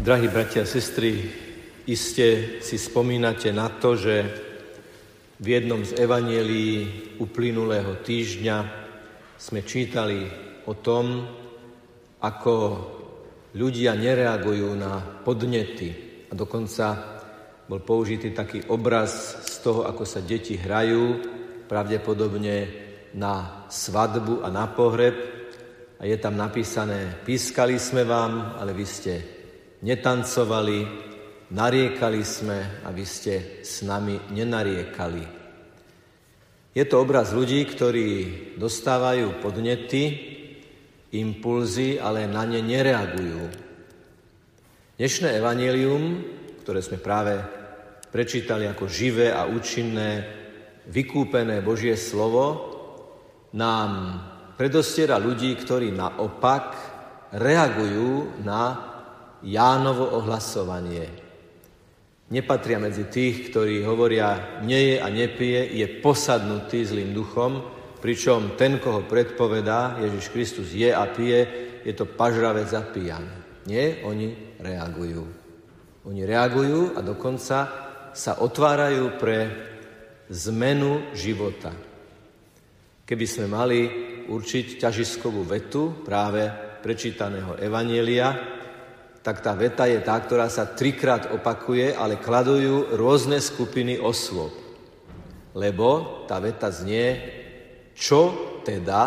Drahí bratia a sestry, iste si spomínate na to, že v jednom z evanielí uplynulého týždňa sme čítali o tom, ako ľudia nereagujú na podnety. A dokonca bol použitý taký obraz z toho, ako sa deti hrajú, pravdepodobne na svadbu a na pohreb. A je tam napísané, pískali sme vám, ale vy ste netancovali, nariekali sme a vy ste s nami nenariekali. Je to obraz ľudí, ktorí dostávajú podnety, impulzy, ale na ne nereagujú. Dnešné evanelium, ktoré sme práve prečítali ako živé a účinné, vykúpené Božie slovo, nám predostiera ľudí, ktorí naopak reagujú na Jánovo ohlasovanie. Nepatria medzi tých, ktorí hovoria, nie je a nepije, je posadnutý zlým duchom, pričom ten, koho predpovedá, Ježiš Kristus je a pije, je to pažravec a pijan. Nie, oni reagujú. Oni reagujú a dokonca sa otvárajú pre zmenu života. Keby sme mali určiť ťažiskovú vetu práve prečítaného Evanielia, tak tá veta je tá, ktorá sa trikrát opakuje, ale kladujú rôzne skupiny osôb. Lebo tá veta znie, čo teda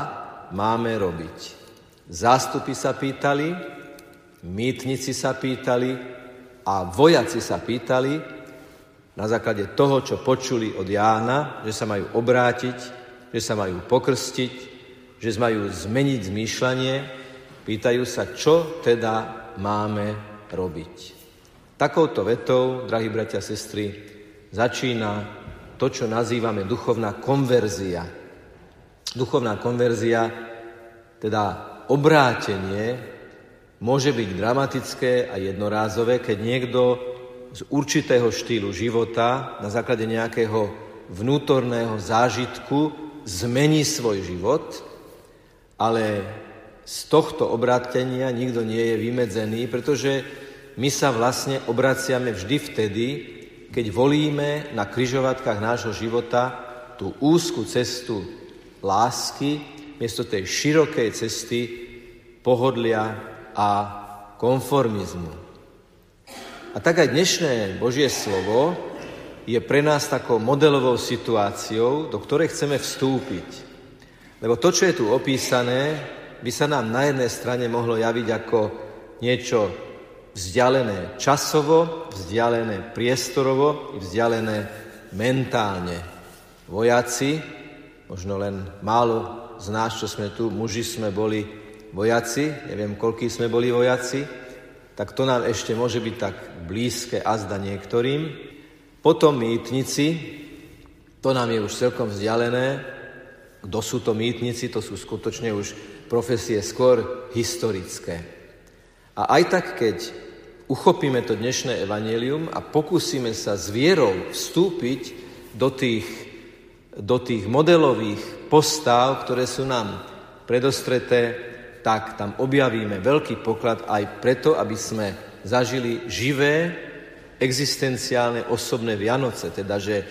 máme robiť. Zástupy sa pýtali, mýtnici sa pýtali a vojaci sa pýtali, na základe toho, čo počuli od Jána, že sa majú obrátiť, že sa majú pokrstiť, že majú zmeniť zmýšľanie, pýtajú sa, čo teda máme robiť. Takouto vetou, drahí bratia a sestry, začína to, čo nazývame duchovná konverzia. Duchovná konverzia, teda obrátenie, môže byť dramatické a jednorázové, keď niekto z určitého štýlu života na základe nejakého vnútorného zážitku zmení svoj život, ale z tohto obrátenia nikto nie je vymedzený, pretože my sa vlastne obraciame vždy vtedy, keď volíme na kryžovatkách nášho života tú úzku cestu lásky miesto tej širokej cesty pohodlia a konformizmu. A tak aj dnešné Božie slovo je pre nás takou modelovou situáciou, do ktorej chceme vstúpiť. Lebo to, čo je tu opísané, by sa nám na jednej strane mohlo javiť ako niečo vzdialené časovo, vzdialené priestorovo i vzdialené mentálne. Vojaci, možno len málo z nás, čo sme tu, muži sme boli vojaci, neviem, koľký sme boli vojaci, tak to nám ešte môže byť tak blízke azda niektorým. Potom mýtnici, to nám je už celkom vzdialené. Kto sú to mýtnici? To sú skutočne už profesie skôr historické. A aj tak, keď uchopíme to dnešné evanelium a pokúsime sa s vierou vstúpiť do tých, do tých modelových postav, ktoré sú nám predostreté tak tam objavíme veľký poklad aj preto, aby sme zažili živé, existenciálne, osobné Vianoce. Teda, že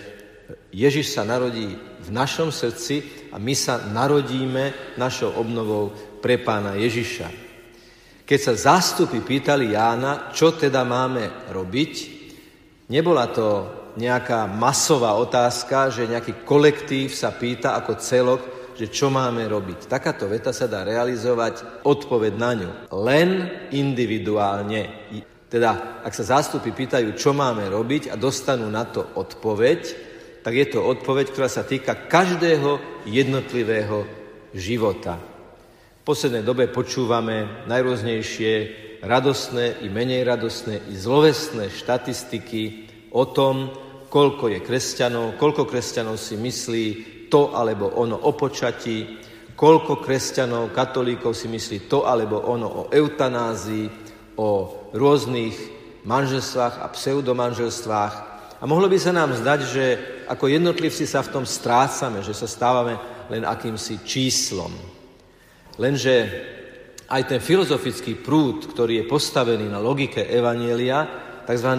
Ježiš sa narodí v našom srdci a my sa narodíme našou obnovou pre pána Ježiša. Keď sa zástupy pýtali Jána, čo teda máme robiť, nebola to nejaká masová otázka, že nejaký kolektív sa pýta ako celok, že čo máme robiť. Takáto veta sa dá realizovať odpoveď na ňu. Len individuálne. Teda, ak sa zástupy pýtajú, čo máme robiť a dostanú na to odpoveď, tak je to odpoveď, ktorá sa týka každého jednotlivého života. V poslednej dobe počúvame najrôznejšie radostné i menej radostné i zlovestné štatistiky o tom, koľko je kresťanov, koľko kresťanov si myslí, to alebo ono o počatí, koľko kresťanov, katolíkov si myslí to alebo ono o eutanázii, o rôznych manželstvách a pseudomanželstvách. A mohlo by sa nám zdať, že ako jednotlivci sa v tom strácame, že sa stávame len akýmsi číslom. Lenže aj ten filozofický prúd, ktorý je postavený na logike Evanielia, tzv.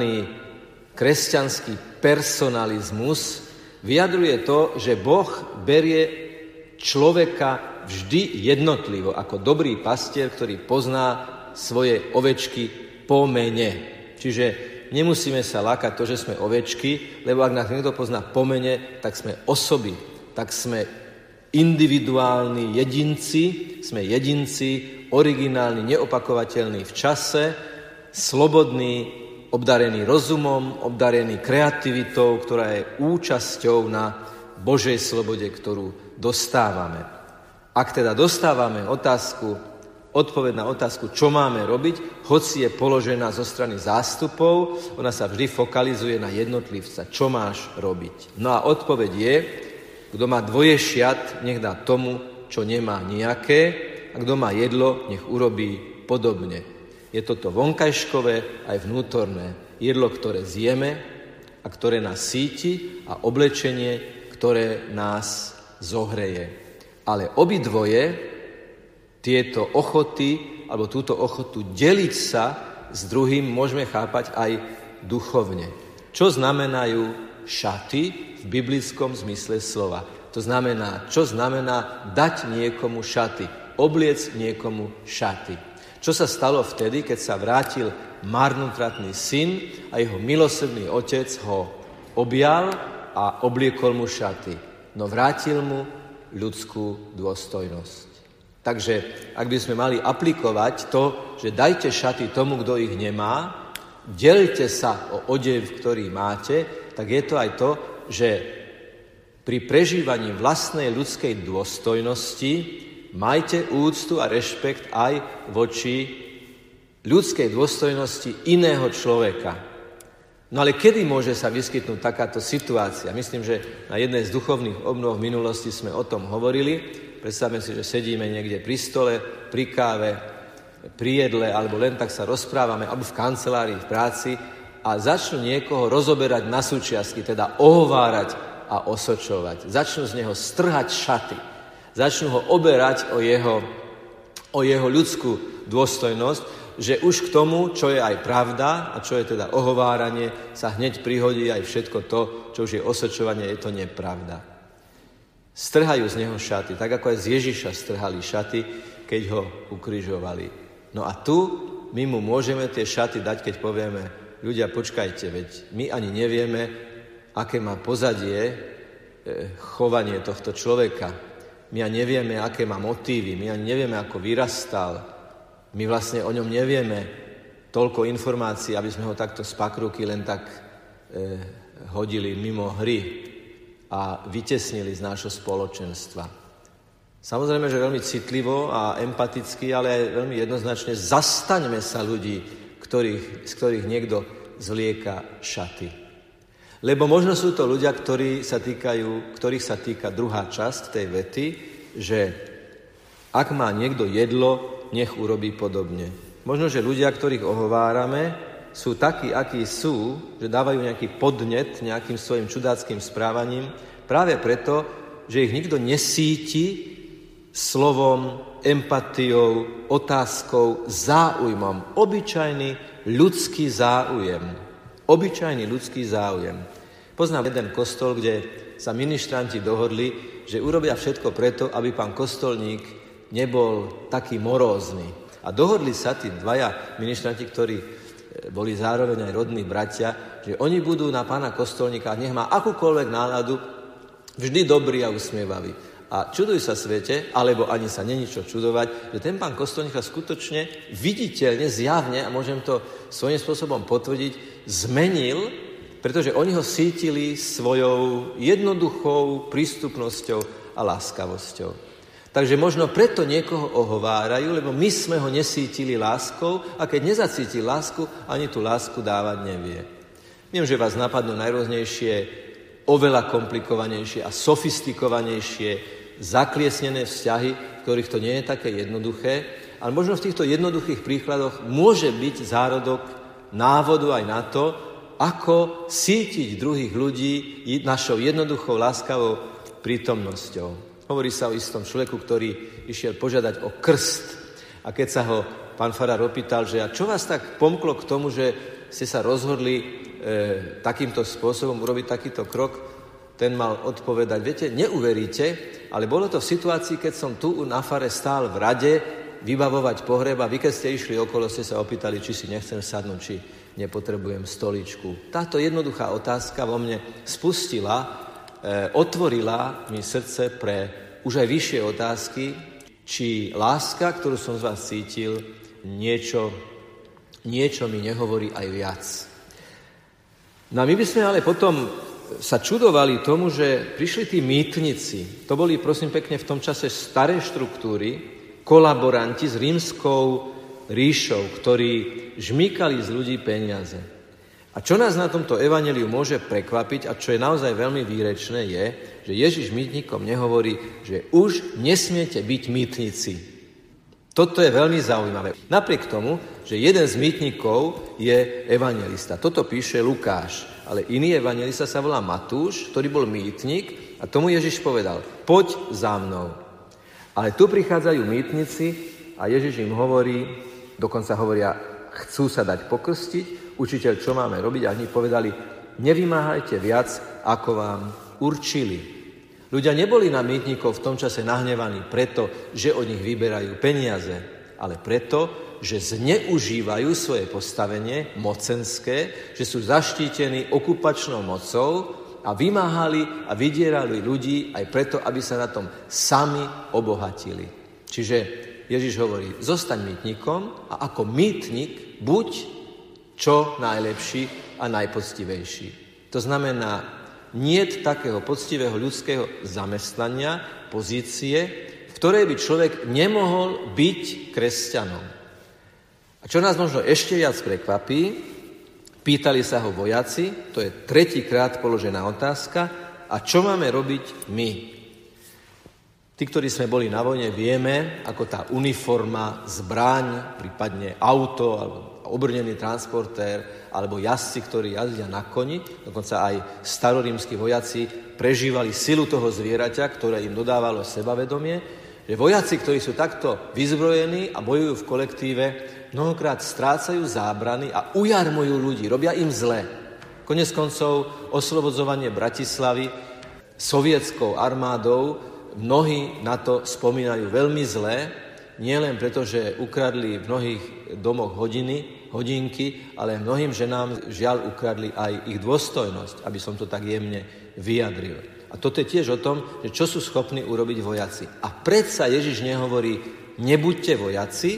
kresťanský personalizmus, vyjadruje to, že Boh berie človeka vždy jednotlivo, ako dobrý pastier, ktorý pozná svoje ovečky po mene. Čiže nemusíme sa lákať to, že sme ovečky, lebo ak nás niekto pozná po mene, tak sme osoby, tak sme individuálni jedinci, sme jedinci, originálny, neopakovateľný v čase, slobodný, obdarený rozumom, obdarený kreativitou, ktorá je účasťou na Božej slobode, ktorú dostávame. Ak teda dostávame otázku, odpoveď na otázku, čo máme robiť, hoci je položená zo strany zástupov, ona sa vždy fokalizuje na jednotlivca, čo máš robiť. No a odpoveď je, kto má dvoje šiat, nech dá tomu, čo nemá nejaké, a kto má jedlo, nech urobí podobne. Je toto vonkajškové aj vnútorné. Jedlo, ktoré zjeme a ktoré nás síti a oblečenie, ktoré nás zohreje. Ale obidvoje tieto ochoty, alebo túto ochotu deliť sa s druhým môžeme chápať aj duchovne. Čo znamenajú šaty v biblickom zmysle slova? To znamená, čo znamená dať niekomu šaty obliec niekomu šaty. Čo sa stalo vtedy, keď sa vrátil marnotratný syn a jeho milosrdný otec ho objal a obliekol mu šaty. No vrátil mu ľudskú dôstojnosť. Takže ak by sme mali aplikovať to, že dajte šaty tomu, kto ich nemá, delte sa o odev, ktorý máte, tak je to aj to, že pri prežívaní vlastnej ľudskej dôstojnosti majte úctu a rešpekt aj voči ľudskej dôstojnosti iného človeka. No ale kedy môže sa vyskytnúť takáto situácia? Myslím, že na jednej z duchovných obnov v minulosti sme o tom hovorili. Predstavme si, že sedíme niekde pri stole, pri káve, pri jedle, alebo len tak sa rozprávame, alebo v kancelárii, v práci a začnú niekoho rozoberať na súčiastky, teda ohovárať a osočovať. Začnú z neho strhať šaty začnú ho oberať o jeho, o jeho ľudskú dôstojnosť, že už k tomu, čo je aj pravda a čo je teda ohováranie, sa hneď prihodí aj všetko to, čo už je osočovanie, je to nepravda. Strhajú z neho šaty, tak ako aj z Ježiša strhali šaty, keď ho ukrižovali. No a tu my mu môžeme tie šaty dať, keď povieme, ľudia, počkajte, veď my ani nevieme, aké má pozadie e, chovanie tohto človeka. My ani nevieme, aké má motívy, my ani nevieme, ako vyrastal. My vlastne o ňom nevieme toľko informácií, aby sme ho takto z pakruky len tak e, hodili mimo hry a vytesnili z nášho spoločenstva. Samozrejme, že veľmi citlivo a empaticky, ale aj veľmi jednoznačne zastaňme sa ľudí, ktorých, z ktorých niekto zlieka šaty. Lebo možno sú to ľudia, ktorí sa týkajú, ktorých sa týka druhá časť tej vety, že ak má niekto jedlo, nech urobí podobne. Možno, že ľudia, ktorých ohovárame, sú takí, akí sú, že dávajú nejaký podnet nejakým svojim čudáckým správaním, práve preto, že ich nikto nesíti slovom, empatiou, otázkou, záujmom. Obyčajný ľudský záujem. Obyčajný ľudský záujem. Poznám jeden kostol, kde sa ministranti dohodli, že urobia všetko preto, aby pán kostolník nebol taký morózny. A dohodli sa tí dvaja ministranti, ktorí boli zároveň aj rodní bratia, že oni budú na pána kostolníka, nech má akúkoľvek náladu, vždy dobrý a usmievavý. A čuduj sa svete, alebo ani sa není čo čudovať, že ten pán kostolníka skutočne viditeľne, zjavne, a môžem to svojím spôsobom potvrdiť, zmenil, pretože oni ho sítili svojou jednoduchou prístupnosťou a láskavosťou. Takže možno preto niekoho ohovárajú, lebo my sme ho nesítili láskou a keď nezacíti lásku, ani tú lásku dávať nevie. Viem, že vás napadnú najrôznejšie, oveľa komplikovanejšie a sofistikovanejšie, zakliesnené vzťahy, v ktorých to nie je také jednoduché, ale možno v týchto jednoduchých príkladoch môže byť zárodok návodu aj na to, ako sítiť druhých ľudí našou jednoduchou, láskavou prítomnosťou. Hovorí sa o istom človeku, ktorý išiel požiadať o krst A keď sa ho pán Farár opýtal, že a čo vás tak pomklo k tomu, že ste sa rozhodli e, takýmto spôsobom urobiť takýto krok, ten mal odpovedať, viete, neuveríte, ale bolo to v situácii, keď som tu na fare stál v rade vybavovať pohreb a vy, keď ste išli okolo, ste sa opýtali, či si nechcem sadnúť, či nepotrebujem stoličku. Táto jednoduchá otázka vo mne spustila, otvorila mi srdce pre už aj vyššie otázky, či láska, ktorú som z vás cítil, niečo, niečo mi nehovorí aj viac. No a my by sme ale potom sa čudovali tomu, že prišli tí mýtnici. To boli, prosím pekne, v tom čase staré štruktúry, kolaboranti s rímskou ríšou, ktorí žmýkali z ľudí peniaze. A čo nás na tomto evaneliu môže prekvapiť a čo je naozaj veľmi výrečné je, že Ježiš mýtnikom nehovorí, že už nesmiete byť mýtnici. Toto je veľmi zaujímavé. Napriek tomu, že jeden z mýtnikov je evangelista. Toto píše Lukáš, ale iný evangelista sa volá Matúš, ktorý bol mýtnik a tomu Ježiš povedal, poď za mnou. Ale tu prichádzajú mýtnici a Ježiš im hovorí, dokonca hovoria, chcú sa dať pokrstiť, učiteľ, čo máme robiť? A oni povedali, nevymáhajte viac, ako vám určili. Ľudia neboli na mýtnikov v tom čase nahnevaní preto, že od nich vyberajú peniaze, ale preto, že zneužívajú svoje postavenie mocenské, že sú zaštítení okupačnou mocou a vymáhali a vydierali ľudí aj preto, aby sa na tom sami obohatili. Čiže Ježiš hovorí, zostaň mýtnikom a ako mýtnik buď čo najlepší a najpoctivejší. To znamená, nie takého poctivého ľudského zamestnania, pozície, v ktorej by človek nemohol byť kresťanom. A čo nás možno ešte viac prekvapí, pýtali sa ho vojaci, to je tretíkrát položená otázka, a čo máme robiť my? Tí, ktorí sme boli na vojne, vieme, ako tá uniforma, zbraň, prípadne auto alebo obrnený transportér alebo jazdci, ktorí jazdia na koni, dokonca aj starorímsky vojaci prežívali silu toho zvieraťa, ktoré im dodávalo sebavedomie, že vojaci, ktorí sú takto vyzbrojení a bojujú v kolektíve, mnohokrát strácajú zábrany a ujarmujú ľudí, robia im zle. Konec koncov oslobodzovanie Bratislavy sovietskou armádou mnohí na to spomínajú veľmi zle, nielen preto, že ukradli v mnohých domoch hodiny, hodinky, ale mnohým ženám žiaľ ukradli aj ich dôstojnosť, aby som to tak jemne vyjadril. A toto je tiež o tom, že čo sú schopní urobiť vojaci. A predsa Ježiš nehovorí, nebuďte vojaci,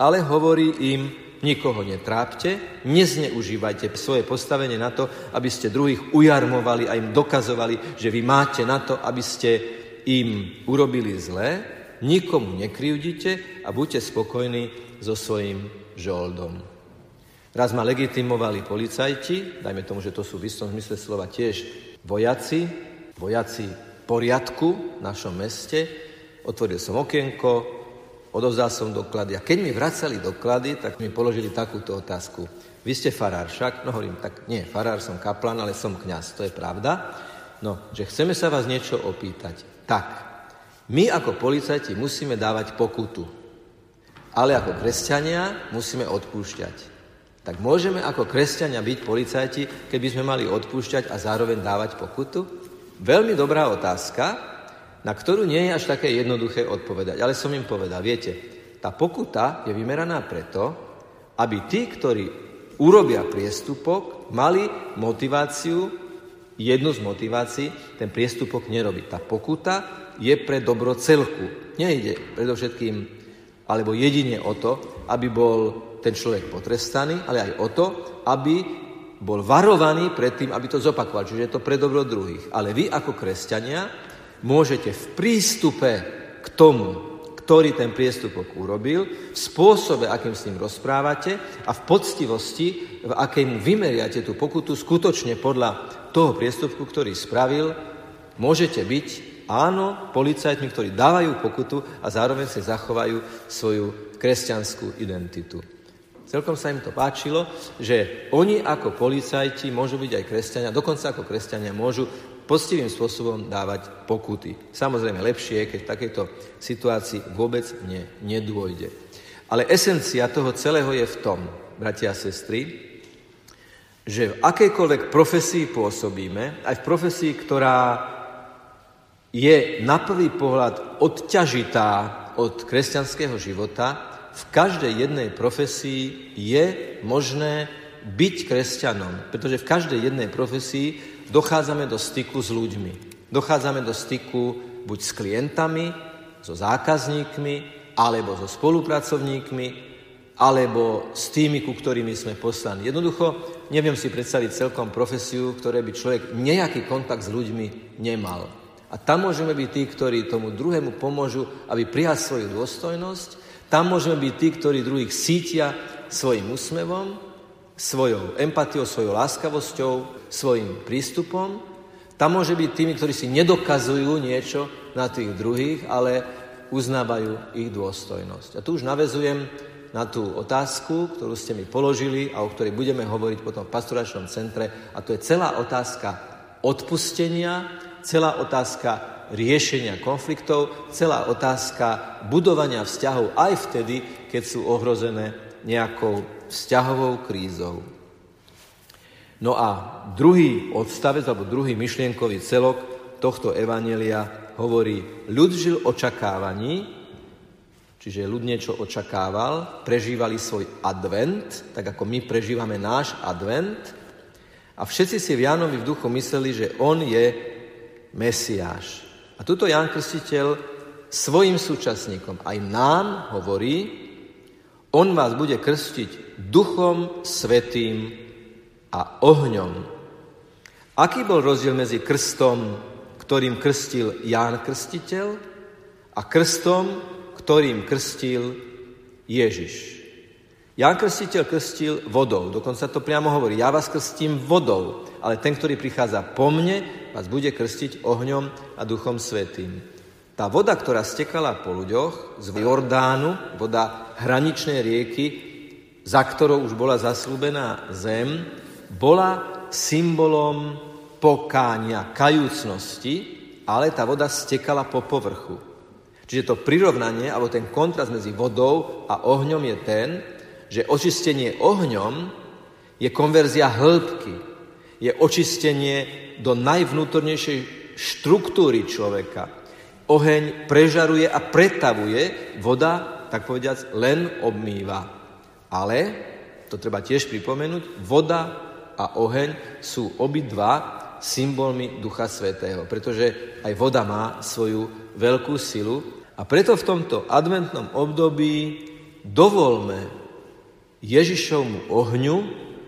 ale hovorí im, nikoho netrápte, nezneužívajte svoje postavenie na to, aby ste druhých ujarmovali a im dokazovali, že vy máte na to, aby ste im urobili zlé, nikomu nekryvdite a buďte spokojní so svojím žoldom. Raz ma legitimovali policajti, dajme tomu, že to sú v istom zmysle slova tiež vojaci, vojaci poriadku v našom meste. Otvoril som okienko, odovzdal som doklady a keď mi vracali doklady, tak mi položili takúto otázku. Vy ste farár však? No hovorím, tak nie, farár som kaplan, ale som kňaz, to je pravda. No, že chceme sa vás niečo opýtať. Tak, my ako policajti musíme dávať pokutu, ale ako kresťania musíme odpúšťať. Tak môžeme ako kresťania byť policajti, keby sme mali odpúšťať a zároveň dávať pokutu? Veľmi dobrá otázka, na ktorú nie je až také jednoduché odpovedať. Ale som im povedal, viete, tá pokuta je vymeraná preto, aby tí, ktorí urobia priestupok, mali motiváciu, jednu z motivácií, ten priestupok nerobiť. Tá pokuta je pre dobro celku. Nejde predovšetkým, alebo jedine o to, aby bol ten človek potrestaný, ale aj o to, aby bol varovaný pred tým, aby to zopakoval. Čiže je to pre dobro druhých. Ale vy ako kresťania môžete v prístupe k tomu, ktorý ten priestupok urobil, v spôsobe, akým s ním rozprávate a v poctivosti, v akej mu vymeriate tú pokutu, skutočne podľa toho priestupku, ktorý spravil, môžete byť, áno, policajtmi, ktorí dávajú pokutu a zároveň si zachovajú svoju kresťanskú identitu. Celkom sa im to páčilo, že oni ako policajti môžu byť aj kresťania, dokonca ako kresťania môžu poctivým spôsobom dávať pokuty. Samozrejme lepšie, keď v takejto situácii vôbec ne, nedôjde. Ale esencia toho celého je v tom, bratia a sestry, že v akejkoľvek profesii pôsobíme, aj v profesii, ktorá je na prvý pohľad odťažitá od kresťanského života, v každej jednej profesii je možné byť kresťanom, pretože v každej jednej profesii dochádzame do styku s ľuďmi. Dochádzame do styku buď s klientami, so zákazníkmi, alebo so spolupracovníkmi, alebo s tými, ku ktorými sme poslani. Jednoducho, neviem si predstaviť celkom profesiu, ktoré by človek nejaký kontakt s ľuďmi nemal. A tam môžeme byť tí, ktorí tomu druhému pomôžu, aby prijal svoju dôstojnosť. Tam môžeme byť tí, ktorí druhých sítia svojim úsmevom, svojou empatiou, svojou láskavosťou, svojim prístupom. Tam môže byť tými, ktorí si nedokazujú niečo na tých druhých, ale uznávajú ich dôstojnosť. A tu už navezujem na tú otázku, ktorú ste mi položili a o ktorej budeme hovoriť potom v pastoračnom centre. A to je celá otázka odpustenia, celá otázka riešenia konfliktov, celá otázka budovania vzťahov aj vtedy, keď sú ohrozené nejakou vzťahovou krízou. No a druhý odstavec, alebo druhý myšlienkový celok tohto evanelia hovorí, ľud žil očakávaní, Čiže ľud niečo očakával, prežívali svoj advent, tak ako my prežívame náš advent. A všetci si v Jánovi v duchu mysleli, že on je Mesiáš. A tuto Ján Krstiteľ svojim súčasníkom aj nám hovorí, on vás bude krstiť duchom svetým a ohňom. Aký bol rozdiel medzi krstom, ktorým krstil Ján Krstiteľ a krstom, ktorým krstil Ježiš. Ján Krstiteľ krstil vodou, dokonca to priamo hovorí, ja vás krstím vodou, ale ten, ktorý prichádza po mne, vás bude krstiť ohňom a duchom svetým. Tá voda, ktorá stekala po ľuďoch z Jordánu, voda hraničnej rieky, za ktorou už bola zaslúbená zem, bola symbolom pokánia, kajúcnosti, ale tá voda stekala po povrchu. Čiže to prirovnanie, alebo ten kontrast medzi vodou a ohňom je ten, že očistenie ohňom je konverzia hĺbky, je očistenie do najvnútornejšej štruktúry človeka. Oheň prežaruje a pretavuje, voda, tak povediac, len obmýva. Ale, to treba tiež pripomenúť, voda a oheň sú obidva symbolmi Ducha Svetého, pretože aj voda má svoju veľkú silu a preto v tomto adventnom období dovolme Ježišovmu ohňu,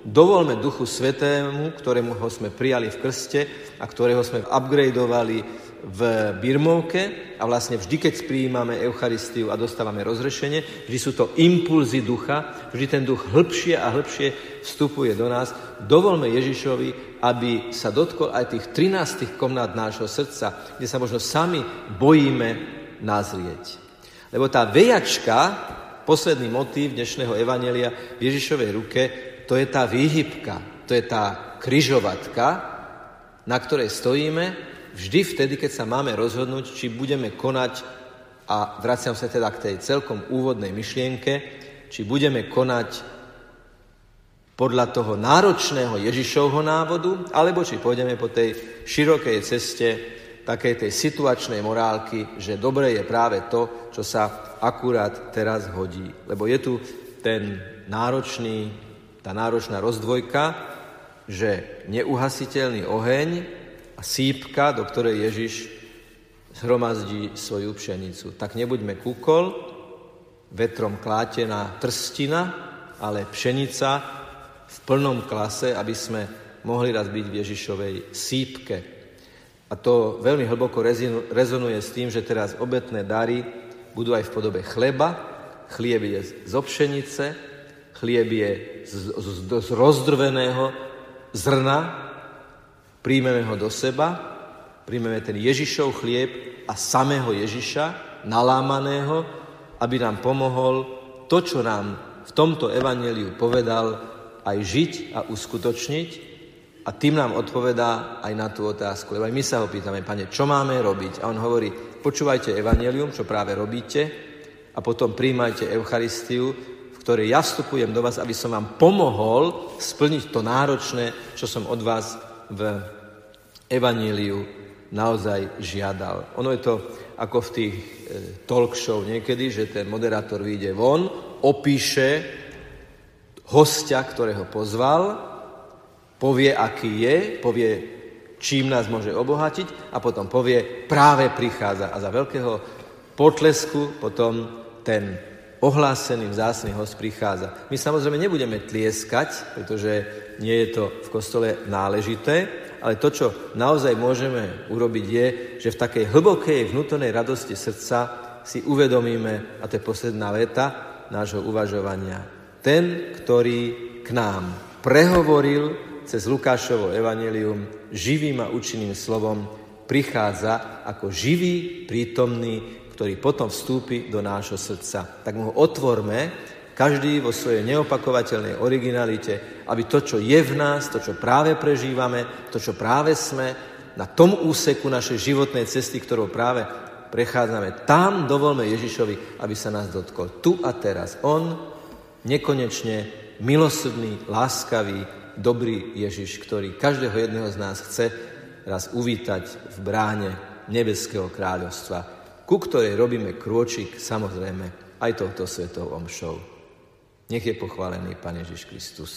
dovolme Duchu Svetému, ktorému ho sme prijali v krste a ktorého sme upgradeovali v Birmovke a vlastne vždy, keď prijímame Eucharistiu a dostávame rozrešenie, vždy sú to impulzy ducha, vždy ten duch hĺbšie a hĺbšie vstupuje do nás. Dovolme Ježišovi, aby sa dotkol aj tých 13 komnát nášho srdca, kde sa možno sami bojíme nazrieť. Lebo tá vejačka, posledný motív dnešného evanelia v Ježišovej ruke, to je tá výhybka, to je tá kryžovatka, na ktorej stojíme vždy vtedy, keď sa máme rozhodnúť, či budeme konať, a vraciam sa teda k tej celkom úvodnej myšlienke, či budeme konať podľa toho náročného Ježišovho návodu, alebo či pôjdeme po tej širokej ceste takej tej situačnej morálky, že dobre je práve to, čo sa akurát teraz hodí. Lebo je tu ten náročný, tá náročná rozdvojka, že neuhasiteľný oheň a sípka, do ktorej Ježiš zhromazdí svoju pšenicu. Tak nebuďme kúkol, vetrom klátená trstina, ale pšenica v plnom klase, aby sme mohli raz byť v Ježišovej sípke. A to veľmi hlboko rezonuje s tým, že teraz obetné dary budú aj v podobe chleba. Chlieb je zo pšenice, chlieb je z, z, z rozdrveného zrna, príjmeme ho do seba, príjmeme ten Ježišov chlieb a samého Ježiša, nalámaného, aby nám pomohol to, čo nám v tomto evaneliu povedal, aj žiť a uskutočniť, a tým nám odpovedá aj na tú otázku. Lebo aj my sa ho pýtame, pane, čo máme robiť? A on hovorí, počúvajte evanelium, čo práve robíte, a potom príjmajte Eucharistiu, v ktorej ja vstupujem do vás, aby som vám pomohol splniť to náročné, čo som od vás v Evaníliu naozaj žiadal. Ono je to ako v tých e, talk show niekedy, že ten moderátor vyjde von, opíše hostia, ktorého pozval, povie, aký je, povie, čím nás môže obohatiť a potom povie, práve prichádza. A za veľkého potlesku potom ten ohlásený vzácný host prichádza. My samozrejme nebudeme tlieskať, pretože nie je to v kostole náležité, ale to, čo naozaj môžeme urobiť, je, že v takej hlbokej vnútornej radosti srdca si uvedomíme, a to je posledná veta nášho uvažovania, ten, ktorý k nám prehovoril cez Lukášovo evanelium živým a účinným slovom, prichádza ako živý, prítomný ktorý potom vstúpi do nášho srdca. Tak mu ho otvorme, každý vo svojej neopakovateľnej originalite, aby to, čo je v nás, to, čo práve prežívame, to, čo práve sme, na tom úseku našej životnej cesty, ktorou práve prechádzame, tam dovolme Ježišovi, aby sa nás dotkol. Tu a teraz. On nekonečne milosrdný, láskavý, dobrý Ježiš, ktorý každého jedného z nás chce raz uvítať v bráne nebeského kráľovstva ku ktorej robíme krôčik, samozrejme, aj touto svetou omšou. Nech je pochválený Pán Ježiš Kristus.